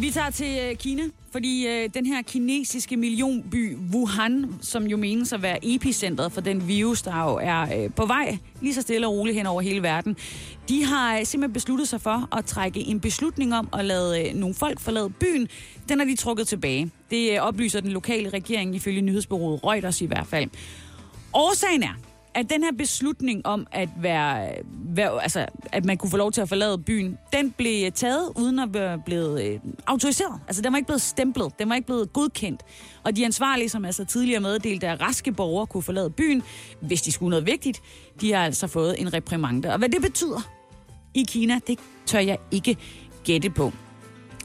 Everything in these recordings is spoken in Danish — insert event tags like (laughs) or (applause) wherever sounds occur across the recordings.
Vi tager til øh, Kina, fordi øh, den her kinesiske millionby Wuhan, som jo menes at være epicentret for den virus, der jo er øh, på vej lige så stille og roligt hen over hele verden, de har simpelthen besluttet sig for at trække en beslutning om at lade nogle folk forlade byen. Den har de trukket tilbage. Det oplyser den lokale regering ifølge nyhedsbureauet Reuters i hvert fald. Årsagen er, at den her beslutning om at være, være, altså, at man kunne få lov til at forlade byen, den blev øh, taget uden at være blevet øh, autoriseret. Altså, den var ikke blevet stemplet, den var ikke blevet godkendt. Og de ansvarlige, som altså tidligere meddelte, at raske borgere kunne forlade byen, hvis de skulle noget vigtigt, de har altså fået en reprimande. Og hvad det betyder i Kina, det tør jeg ikke gætte på.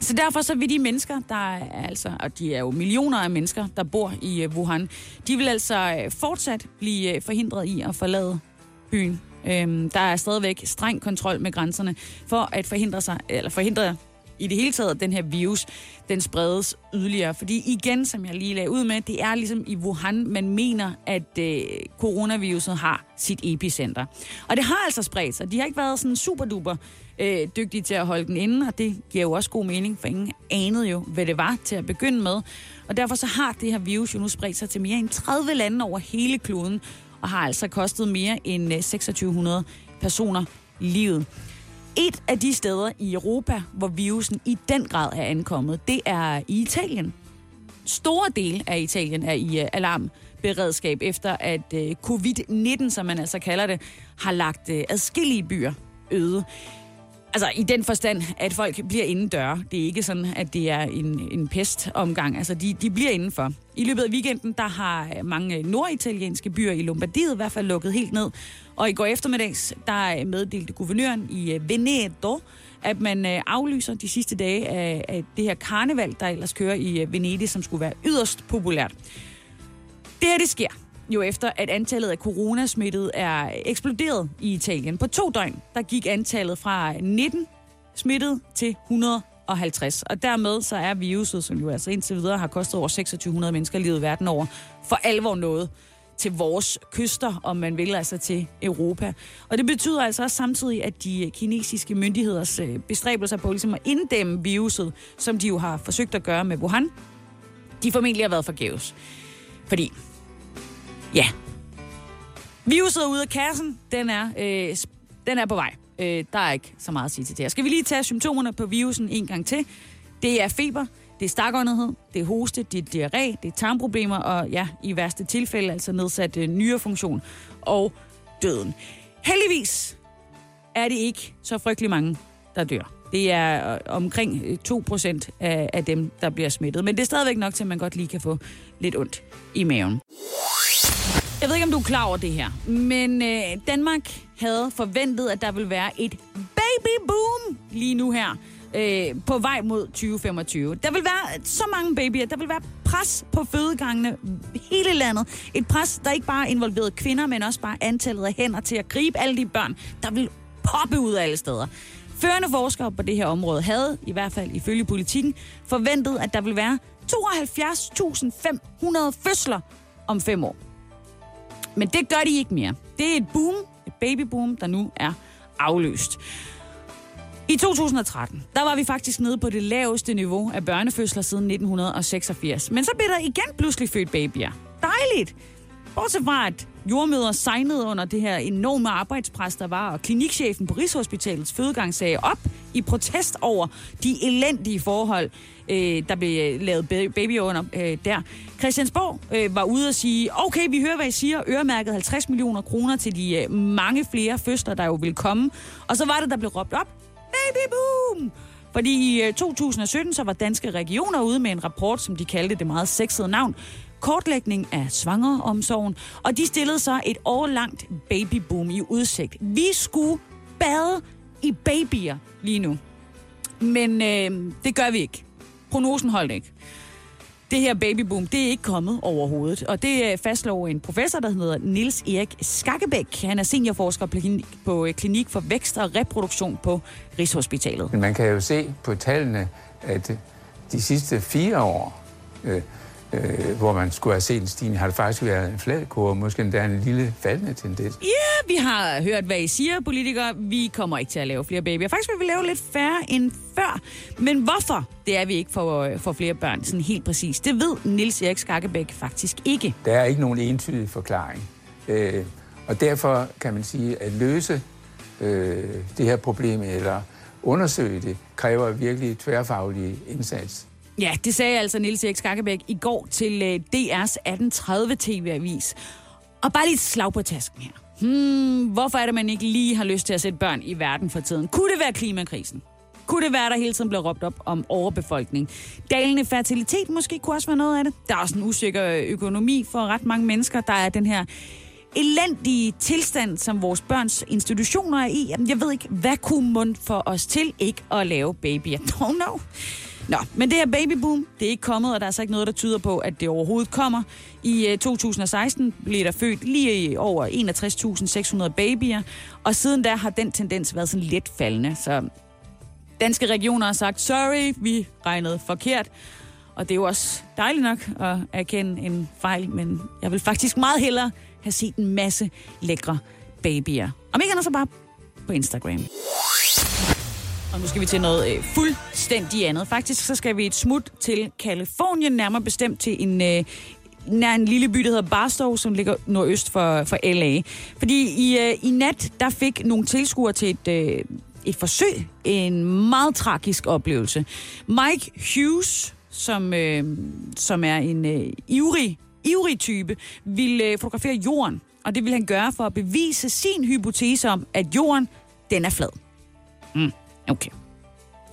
Så derfor så vil de mennesker, der er altså, og de er jo millioner af mennesker, der bor i øh, Wuhan, de vil altså øh, fortsat blive øh, forhindret i at forlade byen. Øhm, der er stadigvæk streng kontrol med grænserne for at forhindre sig, eller forhindre i det hele taget, at den her virus, den spredes yderligere. Fordi igen, som jeg lige lagde ud med, det er ligesom i Wuhan, man mener, at øh, coronaviruset har sit epicenter. Og det har altså spredt sig. De har ikke været sådan super duper øh, dygtige til at holde den inde, og det giver jo også god mening, for ingen anede jo, hvad det var til at begynde med. Og derfor så har det her virus jo nu spredt sig til mere end 30 lande over hele kloden, og har altså kostet mere end øh, 2600 personer livet. Et af de steder i Europa, hvor virusen i den grad er ankommet, det er i Italien. Store del af Italien er i øh, alarmberedskab efter, at øh, covid-19, som man altså kalder det, har lagt adskillige byer øde. Altså i den forstand, at folk bliver indendør. Det er ikke sådan, at det er en, en pestomgang. Altså de, de bliver indenfor. I løbet af weekenden, der har øh, mange øh, norditalienske byer i Lombardiet i hvert fald lukket helt ned. Og i går eftermiddags, der øh, meddelte guvernøren i Veneto, at man aflyser de sidste dage af, af det her karneval, der ellers kører i Venedig, som skulle være yderst populært. Det her, det sker jo efter, at antallet af coronasmittede er eksploderet i Italien. På to døgn, der gik antallet fra 19 smittet til 150. Og dermed så er viruset, som jo altså indtil videre har kostet over 2600 mennesker livet verden over, for alvor noget til vores kyster, om man vil, altså til Europa. Og det betyder altså også samtidig, at de kinesiske myndigheders øh, bestræbelser på ligesom at inddæmme viruset, som de jo har forsøgt at gøre med Wuhan, de formentlig har været forgæves. Fordi Ja. Viruset er ude af kassen. Den er, øh, den er på vej. Øh, der er ikke så meget at sige til det her. Skal vi lige tage symptomerne på virusen en gang til? Det er feber, det er stakåndighed, det er hoste, det er diarré, det er tarmproblemer og ja, i værste tilfælde altså nedsat øh, nyrefunktion og døden. Heldigvis er det ikke så frygtelig mange, der dør. Det er øh, omkring øh, 2% af, af dem, der bliver smittet. Men det er stadigvæk nok til, at man godt lige kan få lidt ondt i maven. Ved ikke, om du er klar over det her, men øh, Danmark havde forventet, at der ville være et baby boom lige nu her øh, på vej mod 2025. Der vil være så mange babyer, der vil være pres på fødegangene hele landet. Et pres, der ikke bare involverede kvinder, men også bare antallet af hænder til at gribe alle de børn, der vil poppe ud af alle steder. Førende forskere på det her område havde, i hvert fald ifølge politikken, forventet, at der vil være 72.500 fødsler om fem år. Men det gør de ikke mere. Det er et boom, et babyboom, der nu er afløst. I 2013, der var vi faktisk nede på det laveste niveau af børnefødsler siden 1986. Men så blev der igen pludselig født babyer. Dejligt! Bortset fra, at jordmøder signede under det her enorme arbejdspres, der var, og klinikchefen på Rigshospitalets fødegang sagde op i protest over de elendige forhold, øh, der blev øh, lavet baby under øh, der. Christiansborg øh, var ude og sige, okay, vi hører, hvad I siger, øremærket 50 millioner kroner til de øh, mange flere fødsler, der jo vil komme. Og så var det, der blev råbt op, baby boom! Fordi i øh, 2017 så var danske regioner ude med en rapport, som de kaldte det meget sexede navn, kortlægning af svangeromsorgen, og de stillede så et årlangt babyboom i udsigt. Vi skulle bade i babyer lige nu. Men øh, det gør vi ikke. Prognosen holdt ikke. det her babyboom, det er ikke kommet overhovedet. Og det øh, fastslår en professor, der hedder Nils Erik Skakkebæk. Han er seniorforsker på Klinik øh, for Vækst og Reproduktion på Rigshospitalet. Man kan jo se på tallene, at de sidste fire år, øh, øh, hvor man skulle have set en stigning, har det faktisk været en flad kurve, måske endda en lille faldende tendens. Ja, yeah, vi har hørt, hvad I siger, politikere. Vi kommer ikke til at lave flere babyer. Faktisk vil vi lave lidt færre end før. Men hvorfor det er vi ikke for, for flere børn, sådan helt præcis, det ved Nils Erik Skakkebæk faktisk ikke. Der er ikke nogen entydig forklaring. Øh, og derfor kan man sige, at løse øh, det her problem, eller undersøge det, kræver virkelig tværfaglig indsats. Ja, det sagde altså Nils Erik Skakkebæk i går til DR's 1830 TV-avis. Og bare lige et slag på tasken her. Hmm, hvorfor er det, man ikke lige har lyst til at sætte børn i verden for tiden? Kunne det være klimakrisen? Kunne det være, der hele tiden bliver råbt op om overbefolkning? Dalende fertilitet måske kunne også være noget af det. Der er også en usikker økonomi for ret mange mennesker. Der er den her elendige tilstand, som vores børns institutioner er i. Jamen, jeg ved ikke, hvad kunne mund for os til ikke at lave babyer? (laughs) Don't know. Nå, men det her babyboom, det er ikke kommet, og der er altså ikke noget, der tyder på, at det overhovedet kommer. I øh, 2016 blev der født lige over 61.600 babyer, og siden da har den tendens været sådan lidt faldende. Så danske regioner har sagt, sorry, vi regnede forkert. Og det er jo også dejligt nok at erkende en fejl, men jeg vil faktisk meget hellere have set en masse lækre babyer. Om ikke andet så bare på Instagram. Og nu skal vi til noget øh, fuldstændig andet. Faktisk så skal vi et smut til Kalifornien, nærmere bestemt til en, øh, nær en lille by, der hedder Barstow, som ligger nordøst for, for LA. Fordi i, øh, i nat, der fik nogle tilskuere til et, øh, et forsøg en meget tragisk oplevelse. Mike Hughes, som, øh, som er en øh, ivrig, ivrig type, ville øh, fotografere jorden. Og det vil han gøre for at bevise sin hypotese om, at jorden, den er flad. Mm. Okay.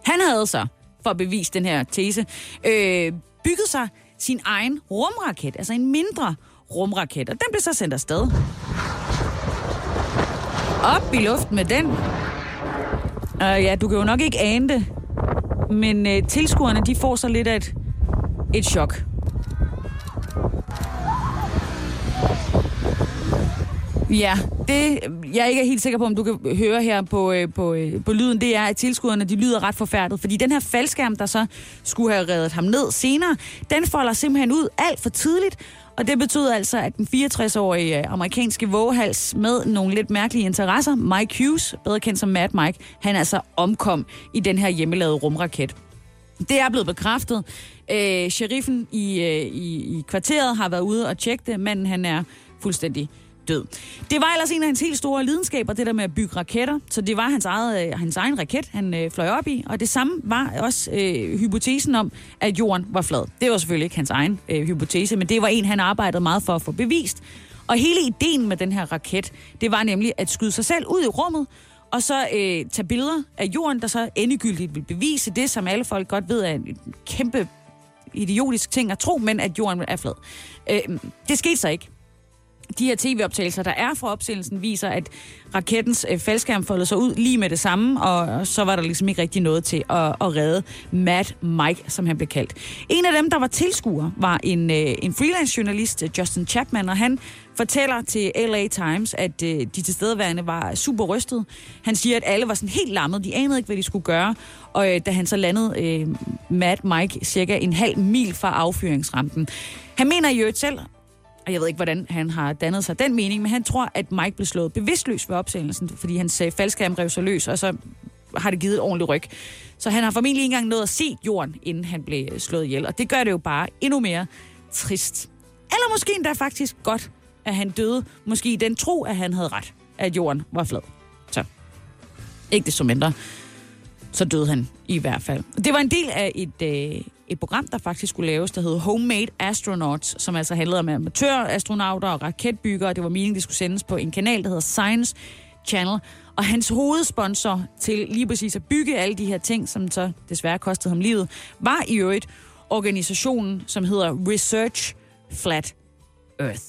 Han havde så, for at bevise den her tese, øh, bygget sig sin egen rumraket, altså en mindre rumraket, og den blev så sendt afsted. Op i luften med den. Og ja, du kan jo nok ikke ane det, men øh, tilskuerne, de får så lidt af et, et chok. Ja, det jeg ikke er helt sikker på, om du kan høre her på, øh, på, øh, på lyden, det er, at tilskuerne de lyder ret forfærdet. Fordi den her faldskærm, der så skulle have reddet ham ned senere, den folder simpelthen ud alt for tidligt. Og det betyder altså, at den 64-årige øh, amerikanske våghals med nogle lidt mærkelige interesser, Mike Hughes, bedre kendt som Mad Mike, han altså omkom i den her hjemmelavede rumraket. Det er blevet bekræftet. Øh, sheriffen i, øh, i, i kvarteret har været ude og tjekke det. Manden han er fuldstændig død. Det var ellers en af hans helt store lidenskaber, det der med at bygge raketter. Så det var hans, eget, øh, hans egen raket, han øh, fløj op i. Og det samme var også øh, hypotesen om, at jorden var flad. Det var selvfølgelig ikke hans egen øh, hypotese, men det var en, han arbejdede meget for at få bevist. Og hele ideen med den her raket, det var nemlig at skyde sig selv ud i rummet, og så øh, tage billeder af jorden, der så endegyldigt vil bevise det, som alle folk godt ved er en kæmpe idiotisk ting at tro, men at jorden er flad. Øh, det skete så ikke de her tv-optagelser, der er fra opsendelsen, viser, at rakettens øh, faldskærm foldede sig ud lige med det samme, og så var der ligesom ikke rigtig noget til at, at redde Matt Mike, som han blev kaldt. En af dem, der var tilskuer, var en, øh, en freelance-journalist, øh, Justin Chapman, og han fortæller til LA Times, at øh, de tilstedeværende var super rystet. Han siger, at alle var sådan helt lammet. De anede ikke, hvad de skulle gøre. Og øh, da han så landede øh, Matt Mike cirka en halv mil fra affyringsrampen. Han mener i øvrigt selv, og jeg ved ikke, hvordan han har dannet sig den mening, men han tror, at Mike blev slået bevidstløs ved opsendelsen, fordi hans øh, faldskærm rev sig løs, og så har det givet et ordentligt ryg. Så han har formentlig ikke engang nået at se jorden, inden han blev øh, slået ihjel. Og det gør det jo bare endnu mere trist. Eller måske endda faktisk godt, at han døde. Måske i den tro, at han havde ret, at jorden var flad. Så ikke det mindre. Så døde han i hvert fald. Det var en del af et, øh, et program, der faktisk skulle laves, der hed Homemade Astronauts, som altså handlede om amatørastronauter og raketbyggere. Det var meningen, det skulle sendes på en kanal, der hedder Science Channel. Og hans hovedsponsor til lige præcis at bygge alle de her ting, som så desværre kostede ham livet, var i øvrigt organisationen, som hedder Research Flat Earth.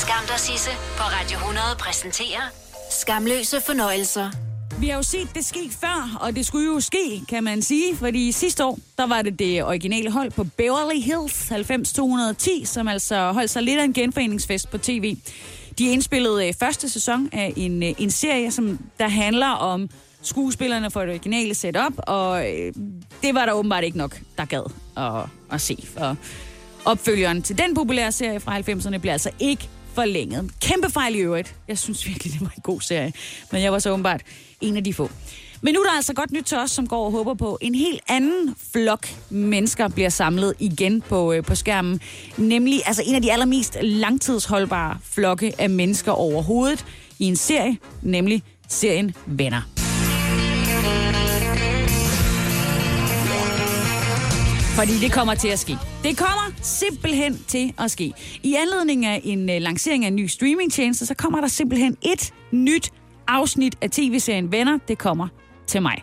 Skam dig, Sisse, på Radio 100 præsenterer Skamløse fornøjelser. Vi har jo set det ske før, og det skulle jo ske, kan man sige, fordi sidste år, der var det det originale hold på Beverly Hills 90210, som altså holdt sig lidt af en genforeningsfest på tv. De indspillede øh, første sæson af en, øh, en serie, som der handler om skuespillerne for det originale setup, og øh, det var der åbenbart ikke nok, der gad at, at se. Og opfølgeren til den populære serie fra 90'erne bliver altså ikke forlænget. Kæmpe fejl i øvrigt. Jeg synes virkelig, det var en god serie. Men jeg var så åbenbart en af de få. Men nu er der altså godt nyt til os, som går og håber på, en helt anden flok mennesker bliver samlet igen på, øh, på skærmen. Nemlig altså en af de allermest langtidsholdbare flokke af mennesker overhovedet i en serie, nemlig serien Venner. Fordi det kommer til at ske. Det kommer simpelthen til at ske. I anledning af en uh, lancering af en ny streamingtjeneste, så kommer der simpelthen et nyt afsnit af tv-serien Venner. Det kommer til mig.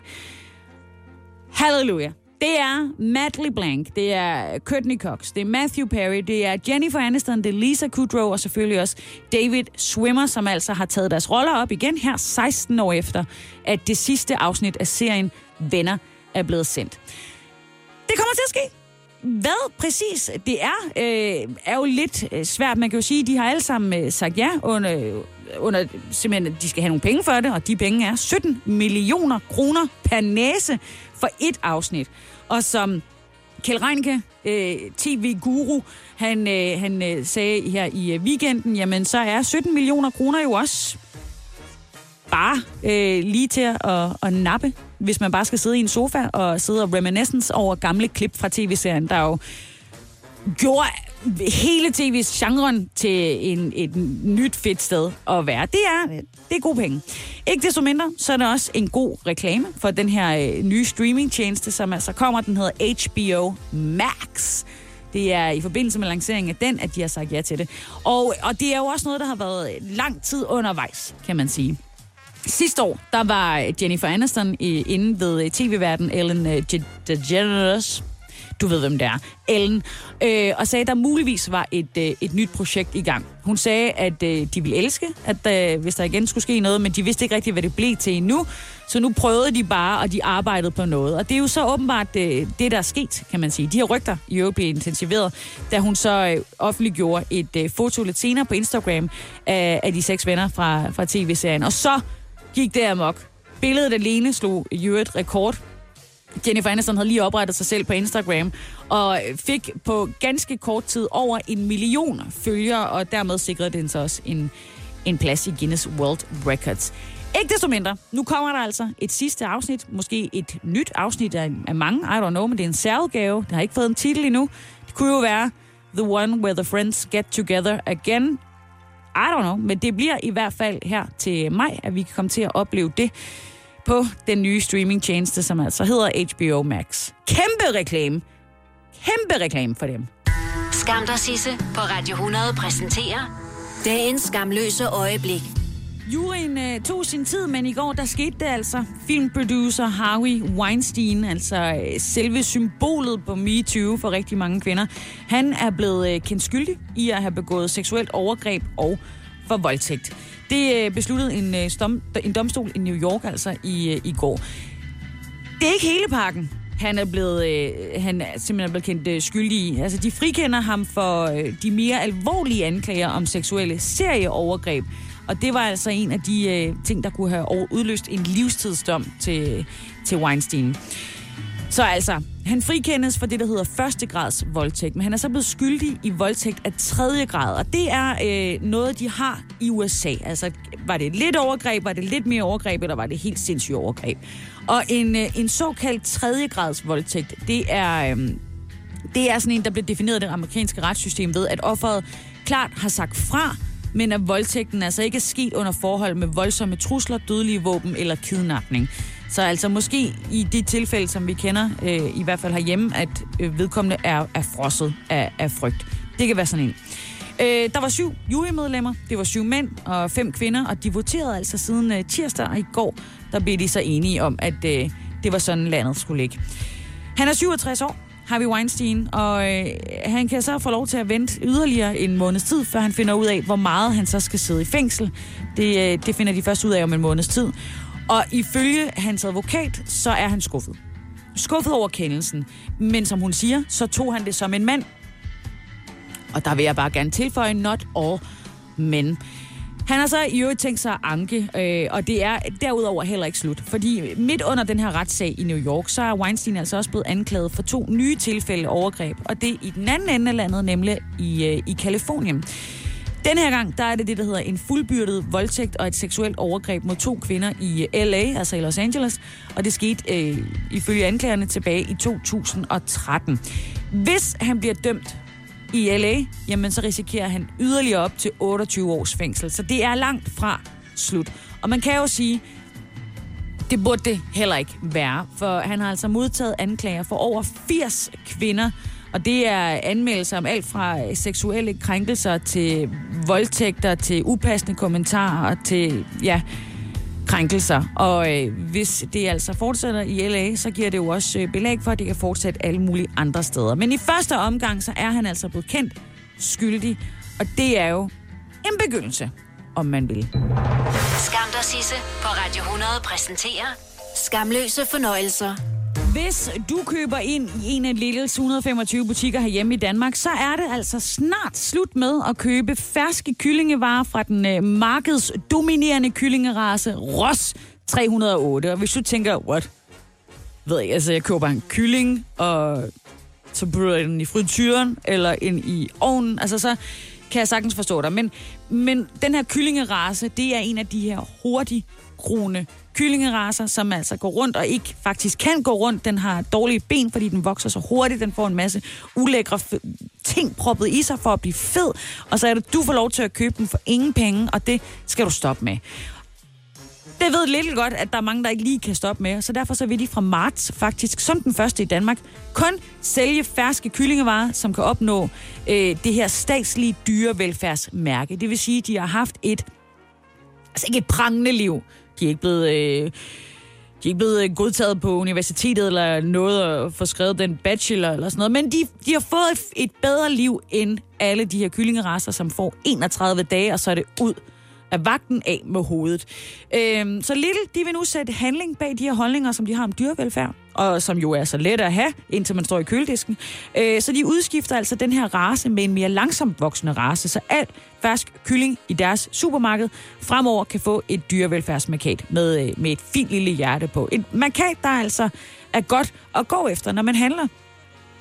Halleluja. Det er Matt LeBlanc, det er øh, Courtney Cox, det er Matthew Perry, det er Jennifer Aniston, det er Lisa Kudrow og selvfølgelig også David Swimmer, som altså har taget deres roller op igen her 16 år efter, at det sidste afsnit af serien Venner er blevet sendt. Det kommer til at ske. Hvad præcis det er, øh, er jo lidt øh, svært. Man kan jo sige, at de har alle sammen øh, sagt ja under, øh, under simpelthen, at de skal have nogle penge for det, og de penge er 17 millioner kroner per næse for et afsnit. Og som Kjell Reinke, øh, tv-guru, han, øh, han øh, sagde her i øh, weekenden, jamen så er 17 millioner kroner jo også bare øh, lige til at, at nappe, hvis man bare skal sidde i en sofa og sidde og reminiscence over gamle klip fra tv-serien, der jo gjorde hele tv-genren til en, et nyt fedt sted at være. Det er, det er gode penge. Ikke desto mindre, så er det også en god reklame for den her øh, nye streamingtjeneste, som altså kommer. Den hedder HBO Max. Det er i forbindelse med lanceringen af den, at de har sagt ja til det. Og, og det er jo også noget, der har været lang tid undervejs, kan man sige. Sidste år, der var Jennifer Aniston inde ved øh, tv-verden Ellen øh, DeGeneres, du ved, hvem det er, Ellen, øh, og sagde, at der muligvis var et, øh, et nyt projekt i gang. Hun sagde, at øh, de ville elske, at øh, hvis der igen skulle ske noget, men de vidste ikke rigtigt, hvad det blev til endnu. Så nu prøvede de bare, og de arbejdede på noget. Og det er jo så åbenbart øh, det, der er sket, kan man sige. De her rygter i øvrigt blev intensiveret, da hun så øh, offentliggjorde et øh, foto lidt senere på Instagram af, af de seks venner fra, fra tv-serien. Og så gik det amok. Billedet alene slog Jørget rekord. Jennifer Aniston havde lige oprettet sig selv på Instagram, og fik på ganske kort tid over en million følgere, og dermed sikrede den så også en, en plads i Guinness World Records. Ikke desto mindre, nu kommer der altså et sidste afsnit, måske et nyt afsnit af, af mange, I don't know, men det er en særudgave. Det har ikke fået en titel endnu. Det kunne jo være The One Where the Friends Get Together Again, i don't know, men det bliver i hvert fald her til maj, at vi kan komme til at opleve det på den nye streamingtjeneste, som altså hedder HBO Max. Kæmpe reklame. Kæmpe reklame for dem. Skam dig, Sisse, på Radio 100 præsenterer dagens skamløse øjeblik. Juryen øh, tog sin tid, men i går der skete det altså. Filmproducer Harvey Weinstein, altså øh, selve symbolet på MeToo for rigtig mange kvinder, han er blevet øh, kendt skyldig i at have begået seksuelt overgreb og for voldtægt. Det øh, besluttede en, øh, stom, en domstol i New York altså i, øh, i går. Det er ikke hele pakken han er blevet, øh, han er simpelthen blevet kendt øh, skyldig i. Altså, de frikender ham for øh, de mere alvorlige anklager om seksuelle serieovergreb. Og det var altså en af de øh, ting, der kunne have udløst en livstidsdom til, til Weinstein. Så altså, han frikendes for det, der hedder første grads voldtægt, men han er så blevet skyldig i voldtægt af tredje grad, og det er øh, noget, de har i USA. Altså, var det lidt overgreb, var det lidt mere overgreb, eller var det helt sindssygt overgreb? Og en, øh, en såkaldt tredje grads voldtægt, det er, øh, det er sådan en, der bliver defineret af det amerikanske retssystem ved, at offeret klart har sagt fra, men at voldtægten altså ikke er sket under forhold med voldsomme trusler, dødelige våben eller kidnapning. Så altså måske i det tilfælde, som vi kender, øh, i hvert fald herhjemme, at øh, vedkommende er, er frosset af, af frygt. Det kan være sådan en. Øh, der var syv jurymedlemmer, det var syv mænd og fem kvinder, og de voterede altså siden øh, tirsdag, og i går der blev de så enige om, at øh, det var sådan, landet skulle ligge. Han er 67 år, Harvey Weinstein, og øh, han kan så få lov til at vente yderligere en måneds tid, før han finder ud af, hvor meget han så skal sidde i fængsel. Det, øh, det finder de først ud af om en måneds tid. Og ifølge hans advokat, så er han skuffet. Skuffet over kendelsen. Men som hun siger, så tog han det som en mand. Og der vil jeg bare gerne tilføje, not all men. Han har så i øvrigt tænkt sig at anke, øh, og det er derudover heller ikke slut. Fordi midt under den her retssag i New York, så er Weinstein altså også blevet anklaget for to nye tilfælde overgreb. Og det i den anden ende af landet, nemlig i, øh, i Kalifornien. Den her gang, der er det det, der hedder en fuldbyrdet voldtægt og et seksuelt overgreb mod to kvinder i øh, LA, altså i Los Angeles. Og det skete øh, ifølge anklagerne tilbage i 2013. Hvis han bliver dømt i LA, jamen så risikerer han yderligere op til 28 års fængsel. Så det er langt fra slut. Og man kan jo sige, det burde det heller ikke være, for han har altså modtaget anklager for over 80 kvinder, og det er anmeldelser om alt fra seksuelle krænkelser til voldtægter, til upassende kommentarer, til ja, krænkelser. Og øh, hvis det altså fortsætter i LA, så giver det jo også øh, belæg for, at det kan fortsætte alle mulige andre steder. Men i første omgang, så er han altså blevet kendt skyldig, og det er jo en begyndelse, om man vil. Skam dig, Sisse, på Radio 100 præsenterer Skamløse fornøjelser. Hvis du køber ind i en af Lidl's 125 butikker herhjemme i Danmark, så er det altså snart slut med at købe ferske kyllingevarer fra den øh, markedsdominerende kyllingerace Ross 308. Og hvis du tænker, what? Ved jeg, altså jeg køber en kylling, og så putter jeg den i frityren, eller ind i ovnen, altså så kan jeg sagtens forstå dig. Men, men den her kyllingerace, det er en af de her hurtige groende kyllingeraser, som altså går rundt og ikke faktisk kan gå rundt. Den har dårlige ben, fordi den vokser så hurtigt. Den får en masse ulækre ting proppet i sig for at blive fed. Og så er det, du får lov til at købe den for ingen penge, og det skal du stoppe med. Det ved lidt godt, at der er mange, der ikke lige kan stoppe med, så derfor så vil de fra marts faktisk, som den første i Danmark, kun sælge ferske kyllingevarer, som kan opnå øh, det her statslige dyrevelfærdsmærke. Det vil sige, at de har haft et, altså ikke et prangende liv, de er ikke blevet... Øh, de er ikke blevet øh, godtaget på universitetet eller noget at få skrevet den bachelor eller sådan noget, men de, de har fået et, et bedre liv end alle de her kyllingerasser, som får 31 dage, og så er det ud af vagten af med hovedet. Øhm, så Little, de vil nu sætte handling bag de her holdninger, som de har om dyrevelfærd, og som jo er så let at have, indtil man står i køledisken. Øh, så de udskifter altså den her race med en mere langsomt voksende race, så alt fersk kylling i deres supermarked fremover kan få et dyrevelfærdsmarkat med, øh, med et fint lille hjerte på. Et markat, der altså er godt at gå efter, når man handler.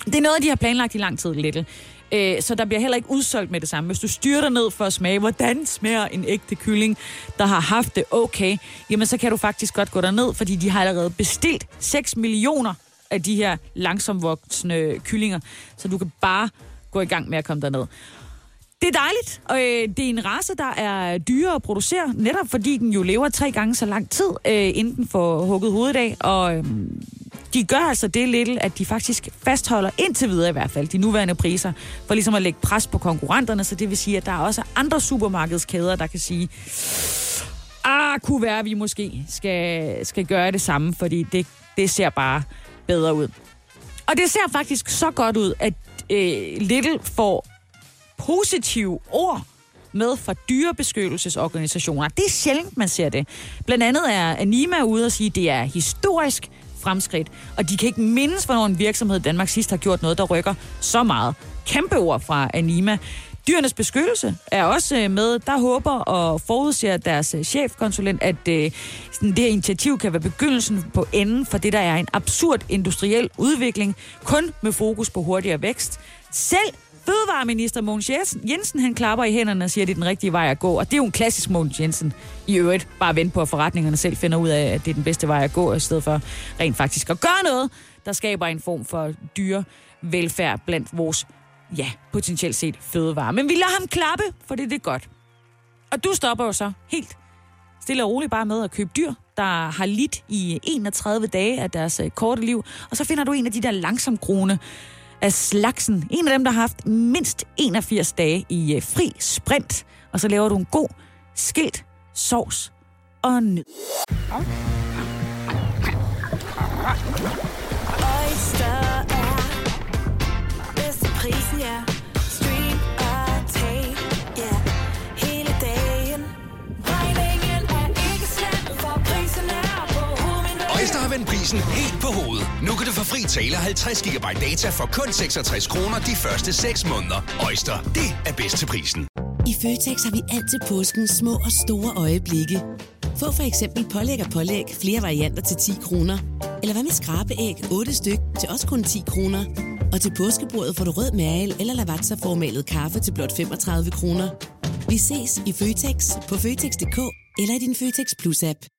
Det er noget, de har planlagt i lang tid, Little. Øh, så der bliver heller ikke udsolgt med det samme. Hvis du styrer ned for at smage, hvordan smager en ægte kylling, der har haft det okay, jamen så kan du faktisk godt gå derned, fordi de har allerede bestilt 6 millioner af de her langsomvoksende kyllinger. Så du kan bare gå i gang med at komme derned. Det er dejligt, og øh, det er en race, der er dyrere at producere, netop fordi den jo lever tre gange så lang tid, øh, inden den får hugget hovedet af, og øh, de gør altså det lidt, at de faktisk fastholder indtil videre i hvert fald de nuværende priser, for ligesom at lægge pres på konkurrenterne, så det vil sige, at der er også andre supermarkedskæder, der kan sige, ah, kunne være, at vi måske skal, skal gøre det samme, fordi det, det ser bare bedre ud. Og det ser faktisk så godt ud, at øh, Little får positive ord med fra dyrebeskyttelsesorganisationer. Det er sjældent, man ser det. Blandt andet er Anima ude og sige, at det er historisk fremskridt. Og de kan ikke mindes, hvornår en virksomhed i Danmark sidst har gjort noget, der rykker så meget. Kæmpe ord fra Anima. Dyrenes beskyttelse er også øh, med. Der håber og forudser deres øh, chefkonsulent, at øh, det her initiativ kan være begyndelsen på enden for det, der er en absurd industriel udvikling, kun med fokus på hurtigere vækst. Selv Fødevareminister Mogens Jensen, han klapper i hænderne og siger, at det er den rigtige vej at gå. Og det er jo en klassisk Mogens Jensen i øvrigt. Bare vente på, at forretningerne selv finder ud af, at det er den bedste vej at gå, i stedet for rent faktisk at gøre noget, der skaber en form for dyre velfærd blandt vores, ja, potentielt set fødevarer. Men vi lader ham klappe, for det, det er godt. Og du stopper jo så helt stille og roligt bare med at købe dyr, der har lidt i 31 dage af deres øh, korte liv. Og så finder du en af de der langsomt groende af slagsen. En af dem, der har haft mindst 81 dage i øh, fri sprint. Og så laver du en god skilt, sovs og nød. Oyster prisen helt på hovedet. Nu kan du få fri tale 50 GB data for kun 66 kroner de første 6 måneder. Øjster, det er bedst til prisen. I Føtex har vi altid påsken små og store øjeblikke. Få for eksempel pålæg og pålæg flere varianter til 10 kroner. Eller hvad med skrabeæg 8 styk til også kun 10 kroner. Og til påskebordet får du rød mal eller lavatserformalet kaffe til blot 35 kroner. Vi ses i Føtex på Føtex.dk eller i din Føtex Plus-app.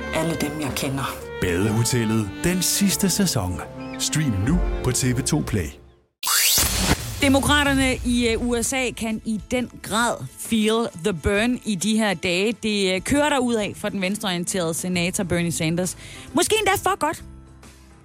alle dem, jeg kender. Badehotellet den sidste sæson. Stream nu på TV2 Play. Demokraterne i øh, USA kan i den grad feel the burn i de her dage. Det øh, kører der ud af for den venstreorienterede senator Bernie Sanders. Måske endda for godt.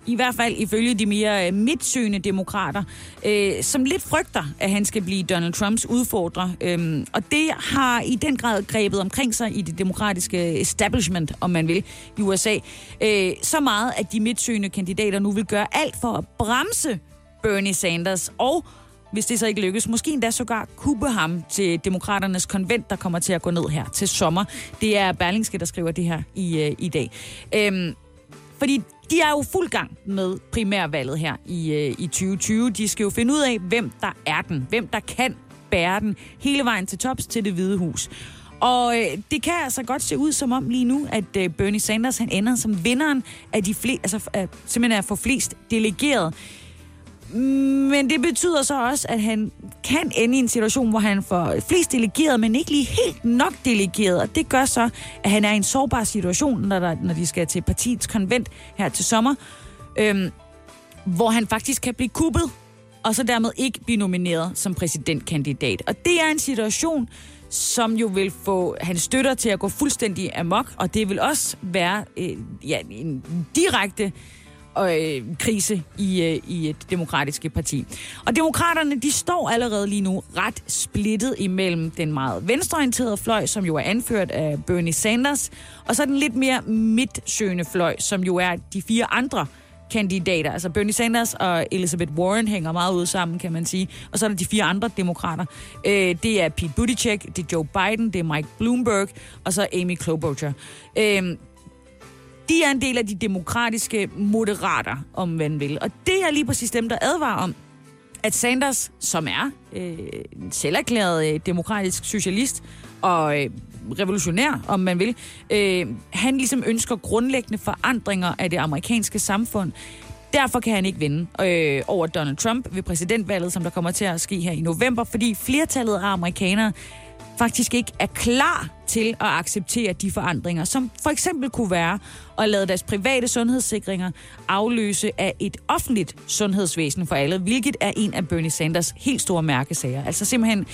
I hvert fald ifølge de mere øh, midtsøgende demokrater, øh, som lidt frygter, at han skal blive Donald Trumps udfordrer. Øhm, og det har i den grad grebet omkring sig i det demokratiske establishment, om man vil, i USA. Øh, så meget, at de midtsøgende kandidater nu vil gøre alt for at bremse Bernie Sanders og hvis det så ikke lykkes, måske endda sågar kubbe ham til demokraternes konvent, der kommer til at gå ned her til sommer. Det er Berlingske, der skriver det her i, øh, i dag. Øhm, fordi de er jo fuld gang med primærvalget her i, øh, i 2020. De skal jo finde ud af, hvem der er den. Hvem der kan bære den hele vejen til tops til det hvide hus. Og øh, det kan altså godt se ud som om lige nu, at øh, Bernie Sanders han ender som vinderen af de fleste, altså øh, simpelthen er for flest delegeret. Men det betyder så også, at han kan ende i en situation, hvor han får flest delegeret, men ikke lige helt nok delegeret. Og det gør så, at han er i en sårbar situation, når, der, når de skal til partiets konvent her til sommer, øhm, hvor han faktisk kan blive kuppet, og så dermed ikke blive nomineret som præsidentkandidat. Og det er en situation, som jo vil få hans støtter til at gå fuldstændig amok, og det vil også være øh, ja, en direkte øh, Øh, krise i, øh, i et demokratiske parti. Og demokraterne, de står allerede lige nu ret splittet imellem den meget venstreorienterede fløj, som jo er anført af Bernie Sanders, og så den lidt mere midtsøgende fløj, som jo er de fire andre kandidater. Altså Bernie Sanders og Elizabeth Warren hænger meget ud sammen, kan man sige. Og så er der de fire andre demokrater. Øh, det er Pete Buttigieg, det er Joe Biden, det er Mike Bloomberg, og så Amy Klobuchar. Øh, de er en del af de demokratiske moderater, om man vil. Og det er lige præcis dem, der advarer om, at Sanders, som er øh, en selverklæret øh, demokratisk socialist og øh, revolutionær, om man vil, øh, han ligesom ønsker grundlæggende forandringer af det amerikanske samfund. Derfor kan han ikke vinde øh, over Donald Trump ved præsidentvalget, som der kommer til at ske her i november, fordi flertallet af amerikanere faktisk ikke er klar til at acceptere de forandringer, som for eksempel kunne være at lade deres private sundhedssikringer afløse af et offentligt sundhedsvæsen for alle, hvilket er en af Bernie Sanders helt store mærkesager. Altså simpelthen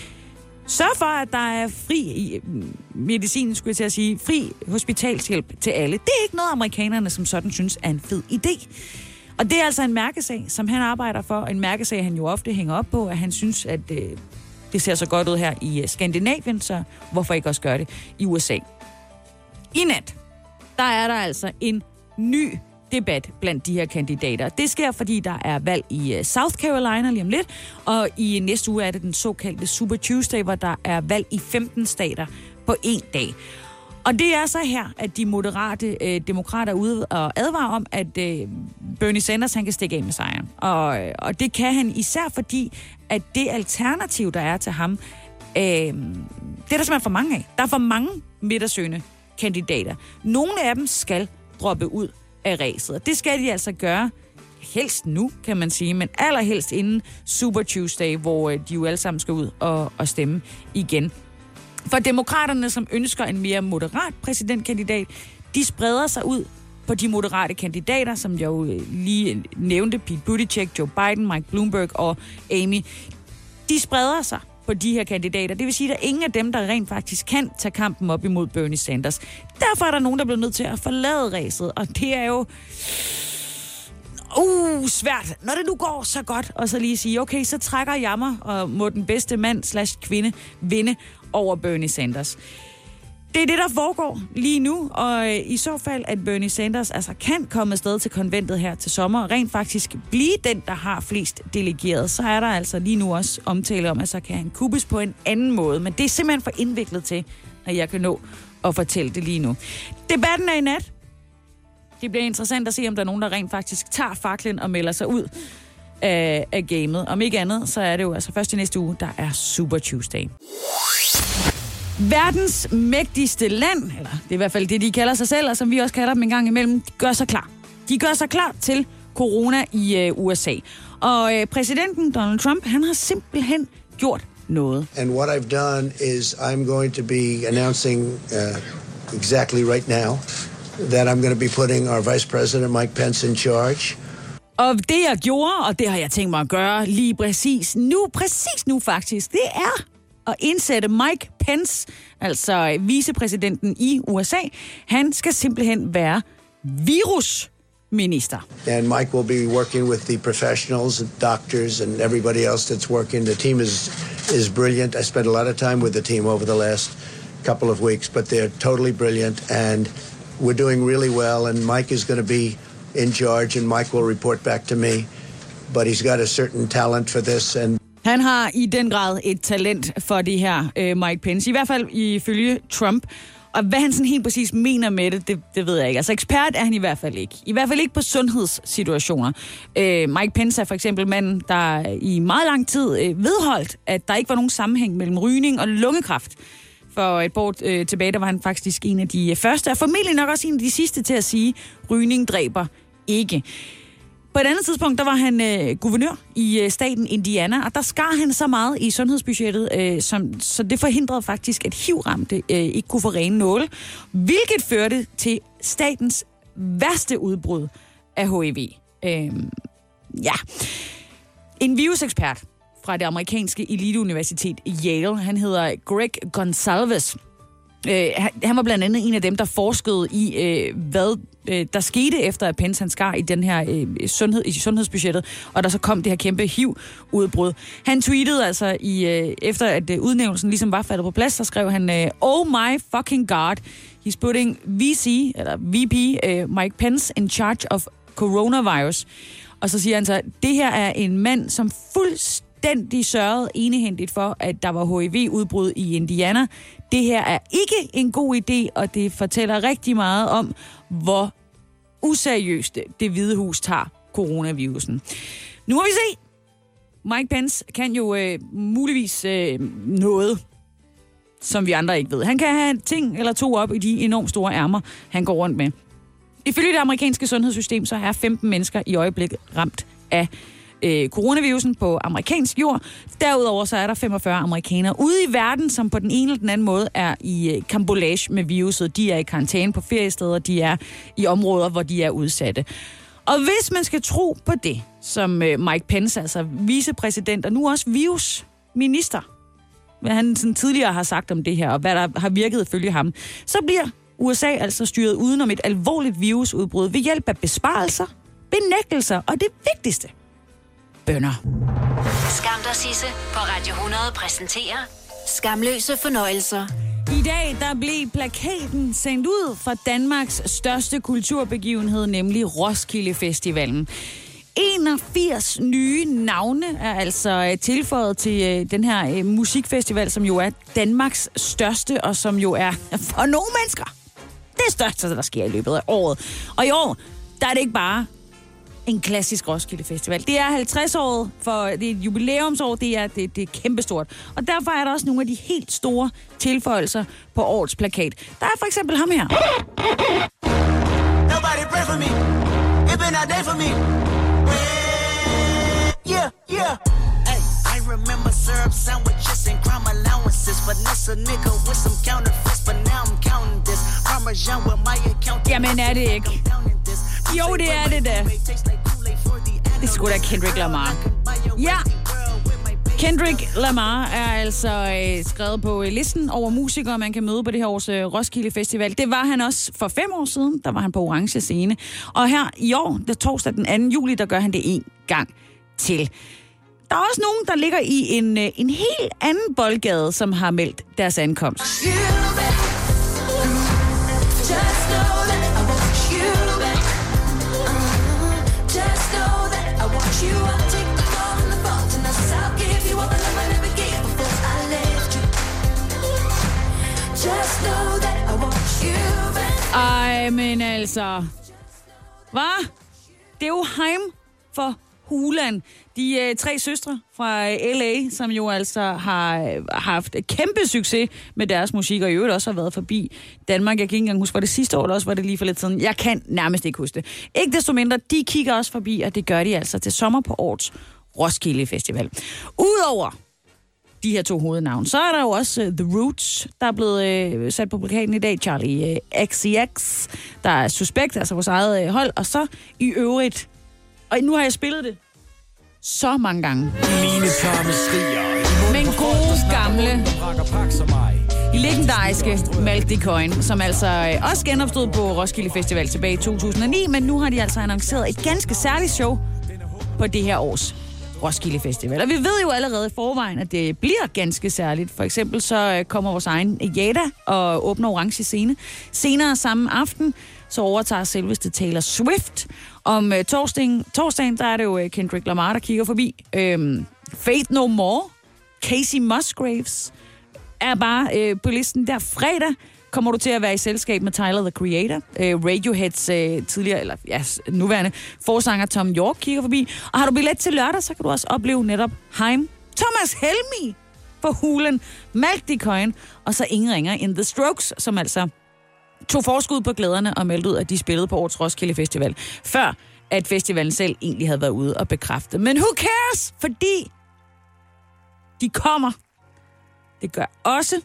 Sørg for, at der er fri mm, medicin, skulle jeg til at sige, fri hospitalshjælp til alle. Det er ikke noget, amerikanerne som sådan synes er en fed idé. Og det er altså en mærkesag, som han arbejder for, en mærkesag, han jo ofte hænger op på, at han synes, at øh, det ser så godt ud her i øh, Skandinavien, så hvorfor ikke også gøre det i USA? I nat, der er der altså en ny debat blandt de her kandidater. Det sker, fordi der er valg i øh, South Carolina lige om lidt, og i næste uge er det den såkaldte Super Tuesday, hvor der er valg i 15 stater på én dag. Og det er så her, at de moderate øh, demokrater er ude og advarer om, at øh, Bernie Sanders han kan stikke af med sejren. Og, øh, og det kan han især fordi, at det alternativ, der er til ham, øh, det er der simpelthen for mange af. Der er for mange midtersøgende kandidater. Nogle af dem skal droppe ud af ræset. Og det skal de altså gøre helst nu, kan man sige, men allerhelst inden Super Tuesday, hvor øh, de jo alle sammen skal ud og, og stemme igen. For demokraterne, som ønsker en mere moderat præsidentkandidat, de spreder sig ud på de moderate kandidater, som jeg jo øh, lige nævnte, Pete Buttigieg, Joe Biden, Mike Bloomberg og Amy. De spreder sig på de her kandidater. Det vil sige, at der er ingen af dem, der rent faktisk kan tage kampen op imod Bernie Sanders. Derfor er der nogen, der bliver nødt til at forlade ræset, og det er jo uh, svært. Når det nu går så godt, og så lige sige, okay, så trækker jeg mig, og må den bedste mand slash kvinde vinde over Bernie Sanders. Det er det, der foregår lige nu, og øh, i så fald, at Bernie Sanders altså kan komme afsted til konventet her til sommer, og rent faktisk blive den, der har flest delegeret, så er der altså lige nu også omtale om, at så kan han kuppes på en anden måde. Men det er simpelthen for indviklet til, at jeg kan nå at fortælle det lige nu. Debatten er i nat. Det bliver interessant at se, om der er nogen, der rent faktisk tager faklen og melder sig ud af, af gamet. Om ikke andet, så er det jo altså først i næste uge, der er Super Tuesday. Verdens mægtigste land, eller det er i hvert fald det, de kalder sig selv, og som vi også kalder dem en gang imellem, de gør sig klar. De gør sig klar til corona i øh, USA. Og øh, præsidenten Donald Trump, han har simpelthen gjort noget. And what I've done is I'm going to be announcing uh, exactly right now that I'm going to be putting our Vice President Mike Pence in charge. Og det jeg gjorde, og det har jeg tænkt mig at gøre lige præcis nu, præcis nu faktisk, det er at indsætte Mike Pence, altså øh, vicepræsidenten i USA. Han skal simpelthen være virusminister. And Mike will be working with the professionals, and doctors, and everybody else that's working. The team is is brilliant. I spent a lot of time with the team over the last couple of weeks, but they're totally brilliant, and we're doing really well. And Mike is going to be in charge, and Mike will report back to me. But he's got a certain talent for this, and han har i den grad et talent for det her, øh, Mike Pence. I hvert fald ifølge Trump. Og hvad han sådan helt præcis mener med det, det, det ved jeg ikke. Altså ekspert er han i hvert fald ikke. I hvert fald ikke på sundhedssituationer. Øh, Mike Pence er for eksempel manden, der i meget lang tid øh, vedholdt, at der ikke var nogen sammenhæng mellem rygning og lungekræft. For et år øh, tilbage, der var han faktisk en af de første, og formentlig nok også en af de sidste til at sige, rygning dræber ikke. På et andet tidspunkt, der var han øh, guvernør i øh, staten Indiana, og der skar han så meget i sundhedsbudgettet, øh, som, så det forhindrede faktisk, at HIV-ramte øh, ikke kunne få rene nåle, hvilket førte til statens værste udbrud af HIV. Øh, ja. En virusekspert fra det amerikanske eliteuniversitet Yale, han hedder Greg Gonsalves, Øh, han- var blandt andet en af dem, der forskede i, øh, hvad øh, der skete efter, at Pence han skar i den her øh, sundhed, i sundhedsbudgettet, og der så kom det her kæmpe HIV-udbrud. Han tweetede altså, i, øh, efter at øh, udnævnelsen ligesom var faldet på plads, så skrev han, øh, Oh my fucking god, he's putting VC, eller VP, øh, Mike Pence in charge of coronavirus. Og så siger han så, det her er en mand, som fuldstændig sørgede enehændigt for, at der var HIV-udbrud i Indiana. Det her er ikke en god idé, og det fortæller rigtig meget om, hvor useriøst det hvide hus tager coronavirusen. Nu må vi se. Mike Pence kan jo øh, muligvis øh, noget, som vi andre ikke ved. Han kan have en ting eller to op i de enormt store ærmer, han går rundt med. Ifølge det amerikanske sundhedssystem, så er 15 mennesker i øjeblikket ramt af øh, coronavirusen på amerikansk jord. Derudover så er der 45 amerikanere ude i verden, som på den ene eller den anden måde er i øh, kambolage med viruset. De er i karantæne på feriesteder, de er i områder, hvor de er udsatte. Og hvis man skal tro på det, som øh, Mike Pence, altså vicepræsident og nu også virusminister, hvad han sådan tidligere har sagt om det her, og hvad der har virket ifølge ham, så bliver USA altså styret udenom et alvorligt virusudbrud ved hjælp af besparelser, benægtelser og det vigtigste, bønder. Skam dig, Sisse, på Radio 100 præsenterer Skamløse fornøjelser. I dag der blev plakaten sendt ud fra Danmarks største kulturbegivenhed, nemlig Roskilde Festivalen. 81 nye navne er altså øh, tilføjet til øh, den her øh, musikfestival, som jo er Danmarks største, og som jo er (laughs) for nogle mennesker det største, der sker i løbet af året. Og i år, der er det ikke bare en klassisk Roskilde Festival. Det er 50 år, for det er et jubilæumsår, det er, det, det er kæmpestort. Og derfor er der også nogle af de helt store tilføjelser på årets plakat. Der er for eksempel ham her. Nobody pray for me. It been a day for me. Yeah, yeah. Remember syrup sandwiches and crime allowances. Finesse a nigga with some counterfeits, but now I'm counting this. Parmesan with my account. Jamen er det ikke? Jo, det er det da. Det sgu da Kendrick Lamar. Ja, Kendrick Lamar er altså øh, skrevet på øh, listen over musikere, man kan møde på det her års øh, Roskilde Festival. Det var han også for fem år siden, der var han på Orange Scene. Og her i år, det torsdag den 2. juli, der gør han det en gang til. Der er også nogen, der ligger i en, øh, en helt anden boldgade, som har meldt deres ankomst. Just know that I want you Ej, men altså... Hvad? Det er jo Heim for Hulan. De øh, tre søstre fra øh, L.A., som jo altså har øh, haft kæmpe succes med deres musik, og i øvrigt også har været forbi Danmark. Jeg kan ikke engang huske, var det sidste år, eller også var det lige for lidt siden. Jeg kan nærmest ikke huske det. Ikke desto mindre, de kigger også forbi, og det gør de altså til sommer på årets Roskilde Festival. Udover de her to hovednavne. Så er der jo også uh, The Roots, der er blevet uh, sat på plakaten i dag. Charlie øh, uh, XCX, der er suspekt, altså vores eget uh, hold. Og så i øvrigt, og nu har jeg spillet det så mange gange. Mine. Men gode gamle, legendariske Malk Coin, som altså øh, også genopstod på Roskilde Festival tilbage i 2009, men nu har de altså annonceret et ganske særligt show på det her års Roskilde Festival. Og vi ved jo allerede i forvejen, at det bliver ganske særligt. For eksempel så øh, kommer vores egen Jada og åbner orange scene. Senere samme aften, så overtager selveste Taylor Swift. Om øh, torsdagen, torsdagen, der er det jo øh, Kendrick Lamar, der kigger forbi. Øhm, Faith No More, Casey Musgraves, er bare øh, på listen der fredag kommer du til at være i selskab med Tyler, the Creator. Øh, Radioheads øh, tidligere, eller ja, nuværende forsanger Tom York kigger forbi. Og har du billet til lørdag, så kan du også opleve netop Heim, Thomas Helmi på hulen, Malk Coin, og så ingen ringer in The Strokes, som altså tog forskud på glæderne og meldte ud, at de spillede på årets Roskilde Festival, før at festivalen selv egentlig havde været ude og bekræfte. Men who cares? Fordi de kommer. Det gør også.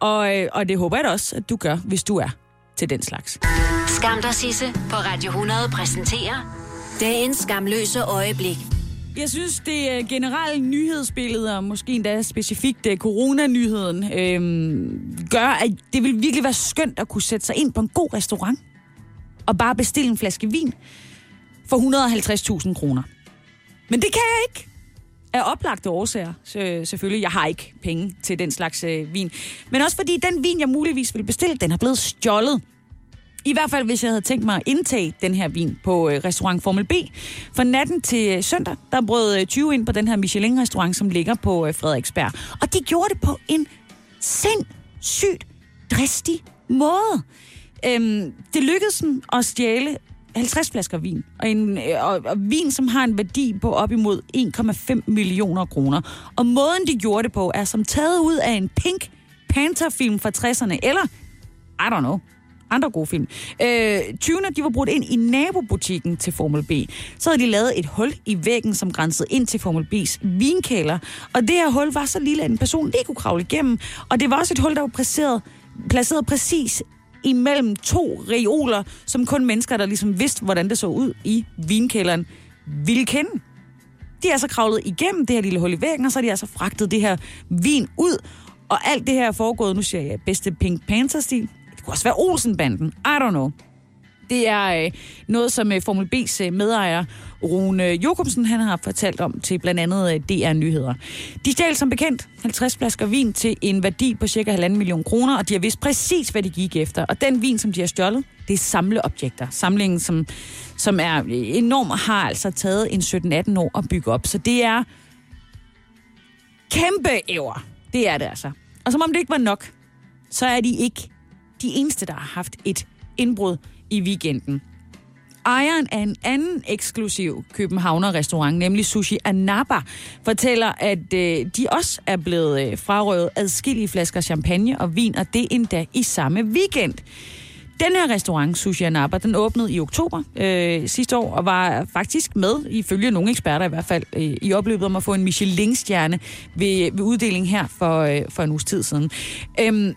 Og, øh, og det håber jeg da også, at du gør, hvis du er til den slags. Skam dig, Sisse, på Radio 100 præsenterer dagens skamløse øjeblik. Jeg synes, det er generelle nyhedsbillede, og måske endda specifikt uh, coronanyheden, øhm, gør, at det vil virkelig være skønt at kunne sætte sig ind på en god restaurant og bare bestille en flaske vin for 150.000 kroner. Men det kan jeg ikke. Af oplagte årsager, så, selvfølgelig. Jeg har ikke penge til den slags øh, vin. Men også fordi den vin, jeg muligvis vil bestille, den er blevet stjålet. I hvert fald, hvis jeg havde tænkt mig at indtage den her vin på øh, restaurant Formel B. For natten til øh, søndag, der brød øh, 20 ind på den her Michelin-restaurant, som ligger på øh, Frederiksberg. Og de gjorde det på en sindssygt dristig måde. Øhm, det lykkedes dem at stjæle 50 flasker vin. Og, en, øh, og, og vin, som har en værdi på op imod 1,5 millioner kroner. Og måden, de gjorde det på, er som taget ud af en Pink Panther-film fra 60'erne. Eller, I don't know, andre gode film. Øh, 20'erne, de var brudt ind i nabobutikken til Formel B. Så havde de lavet et hul i væggen, som grænsede ind til Formel B's vinkælder. Og det her hul var så lille, at en person ikke kunne kravle igennem. Og det var også et hul, der var placeret, placeret præcis imellem to reoler, som kun mennesker, der ligesom vidste, hvordan det så ud i vinkælderen, ville kende. De er så kravlet igennem det her lille hul i væggen, og så har de altså fragtet det her vin ud. Og alt det her er foregået, nu siger jeg, bedste Pink Panther-stil. Kunne også være Olsenbanden. I don't know. Det er øh, noget, som øh, Formel B's øh, medejer Rune Jokobsen han har fortalt om til blandt andet øh, DR Nyheder. De stjal som bekendt 50 flasker vin til en værdi på cirka 1,5 million kroner, og de har vidst præcis, hvad de gik efter. Og den vin, som de har stjålet, det er samleobjekter. Samlingen, som, som er øh, enorm, har altså taget en 17-18 år at bygge op. Så det er kæmpe æver. Det er det altså. Og som om det ikke var nok, så er de ikke de eneste, der har haft et indbrud i weekenden. Ejeren af en anden eksklusiv Københavner restaurant, nemlig Sushi Anaba, fortæller, at øh, de også er blevet øh, frarøvet adskillige flasker champagne og vin, og det endda i samme weekend. Den her restaurant, Sushi Anaba, den åbnede i oktober øh, sidste år, og var faktisk med, ifølge nogle eksperter i hvert fald, øh, i opløbet om at få en Michelin-stjerne ved, ved uddeling her for, øh, for en uges tid siden. Øhm,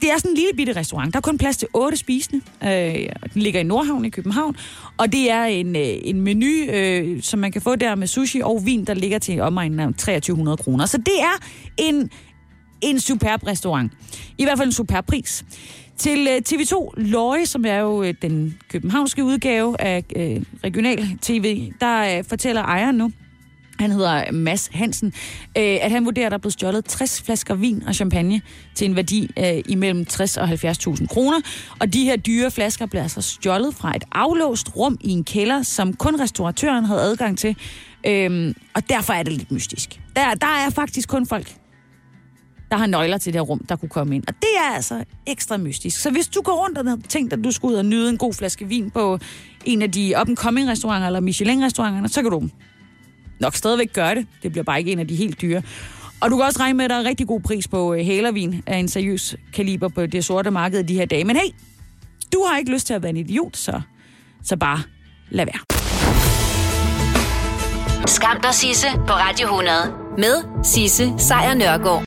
det er sådan en lille bitte restaurant. Der er kun plads til otte spisende. Øh, den ligger i Nordhavn i København. Og det er en, øh, en menu, øh, som man kan få der med sushi og vin, der ligger til omegnen af 2300 kroner. Så det er en, en superb restaurant. I hvert fald en superb pris. Til øh, TV2 Løje, som er jo øh, den københavnske udgave af øh, regional TV, der øh, fortæller ejeren nu, han hedder Mads Hansen, øh, at han vurderer, at der er blevet stjålet 60 flasker vin og champagne til en værdi øh, imellem 60 og 70.000 kroner. Og de her dyre flasker blev altså stjålet fra et aflåst rum i en kælder, som kun restauratøren havde adgang til. Øh, og derfor er det lidt mystisk. Der, der er faktisk kun folk, der har nøgler til det her rum, der kunne komme ind. Og det er altså ekstra mystisk. Så hvis du går rundt og har tænkt, at du skulle ud og nyde en god flaske vin på en af de up-and-coming restauranter eller Michelin-restauranterne, så kan du nok stadigvæk gøre det. Det bliver bare ikke en af de helt dyre. Og du kan også regne med, at der er rigtig god pris på øh, hælervin af en seriøs kaliber på det sorte marked de her dage. Men hey, du har ikke lyst til at være en idiot, så, så bare lad være. Skam dig, Sisse, på Radio 100. Med Sisse Sejr Nørgaard.